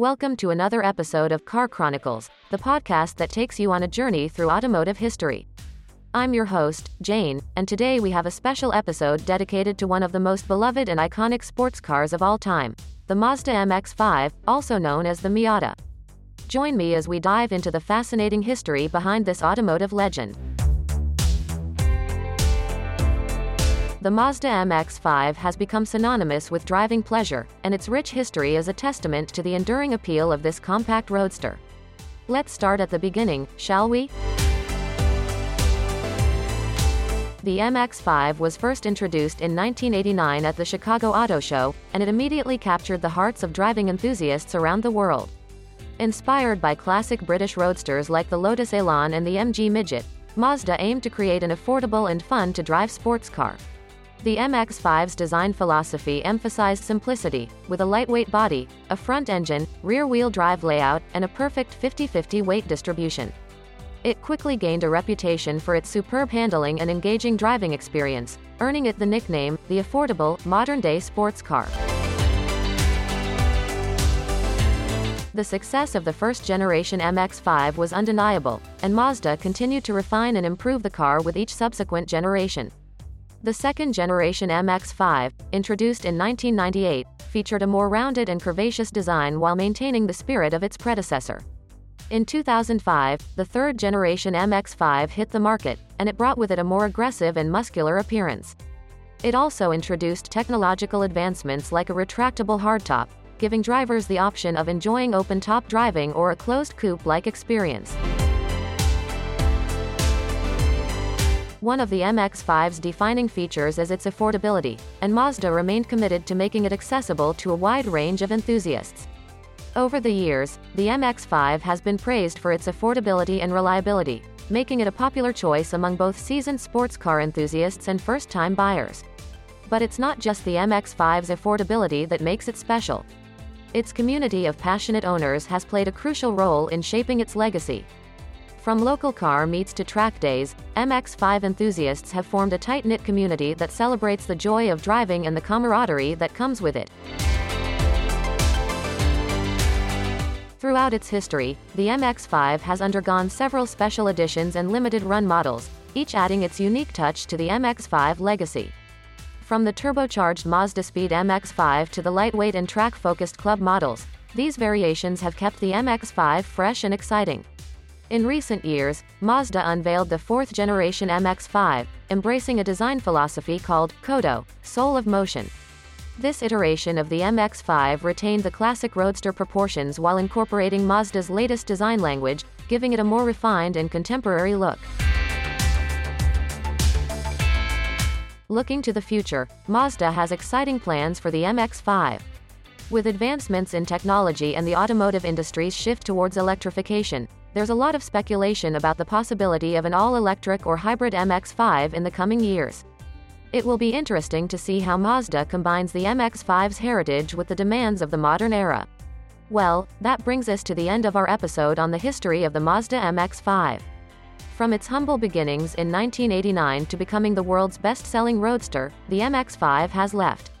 Welcome to another episode of Car Chronicles, the podcast that takes you on a journey through automotive history. I'm your host, Jane, and today we have a special episode dedicated to one of the most beloved and iconic sports cars of all time, the Mazda MX5, also known as the Miata. Join me as we dive into the fascinating history behind this automotive legend. The Mazda MX-5 has become synonymous with driving pleasure, and its rich history is a testament to the enduring appeal of this compact roadster. Let's start at the beginning, shall we? The MX-5 was first introduced in 1989 at the Chicago Auto Show, and it immediately captured the hearts of driving enthusiasts around the world. Inspired by classic British roadsters like the Lotus Elan and the MG Midget, Mazda aimed to create an affordable and fun-to-drive sports car. The MX-5's design philosophy emphasized simplicity, with a lightweight body, a front engine, rear-wheel drive layout, and a perfect 50-50 weight distribution. It quickly gained a reputation for its superb handling and engaging driving experience, earning it the nickname, the affordable, modern-day sports car. The success of the first-generation MX-5 was undeniable, and Mazda continued to refine and improve the car with each subsequent generation. The second generation MX-5, introduced in 1998, featured a more rounded and curvaceous design while maintaining the spirit of its predecessor. In 2005, the third generation MX-5 hit the market, and it brought with it a more aggressive and muscular appearance. It also introduced technological advancements like a retractable hardtop, giving drivers the option of enjoying open-top driving or a closed coupe-like experience. One of the MX-5's defining features is its affordability, and Mazda remained committed to making it accessible to a wide range of enthusiasts. Over the years, the MX-5 has been praised for its affordability and reliability, making it a popular choice among both seasoned sports car enthusiasts and first-time buyers. But it's not just the MX-5's affordability that makes it special. Its community of passionate owners has played a crucial role in shaping its legacy, from local car meets to track days, MX5 enthusiasts have formed a tight-knit community that celebrates the joy of driving and the camaraderie that comes with it. Throughout its history, the MX5 has undergone several special editions and limited run models, each adding its unique touch to the MX5 legacy. From the turbocharged Mazda Speed MX5 to the lightweight and track-focused club models, these variations have kept the MX5 fresh and exciting. In recent years, Mazda unveiled the fourth generation MX-5, embracing a design philosophy called Kodo, Soul of Motion. This iteration of the MX-5 retained the classic roadster proportions while incorporating Mazda's latest design language, giving it a more refined and contemporary look. Looking to the future, Mazda has exciting plans for the MX-5. With advancements in technology and the automotive industry's shift towards electrification, there's a lot of speculation about the possibility of an all-electric or hybrid MX-5 in the coming years. It will be interesting to see how Mazda combines the MX-5's heritage with the demands of the modern era. Well, that brings us to the end of our episode on the history of the Mazda MX-5. From its humble beginnings in 1989 to becoming the world's best-selling roadster, the MX-5 has left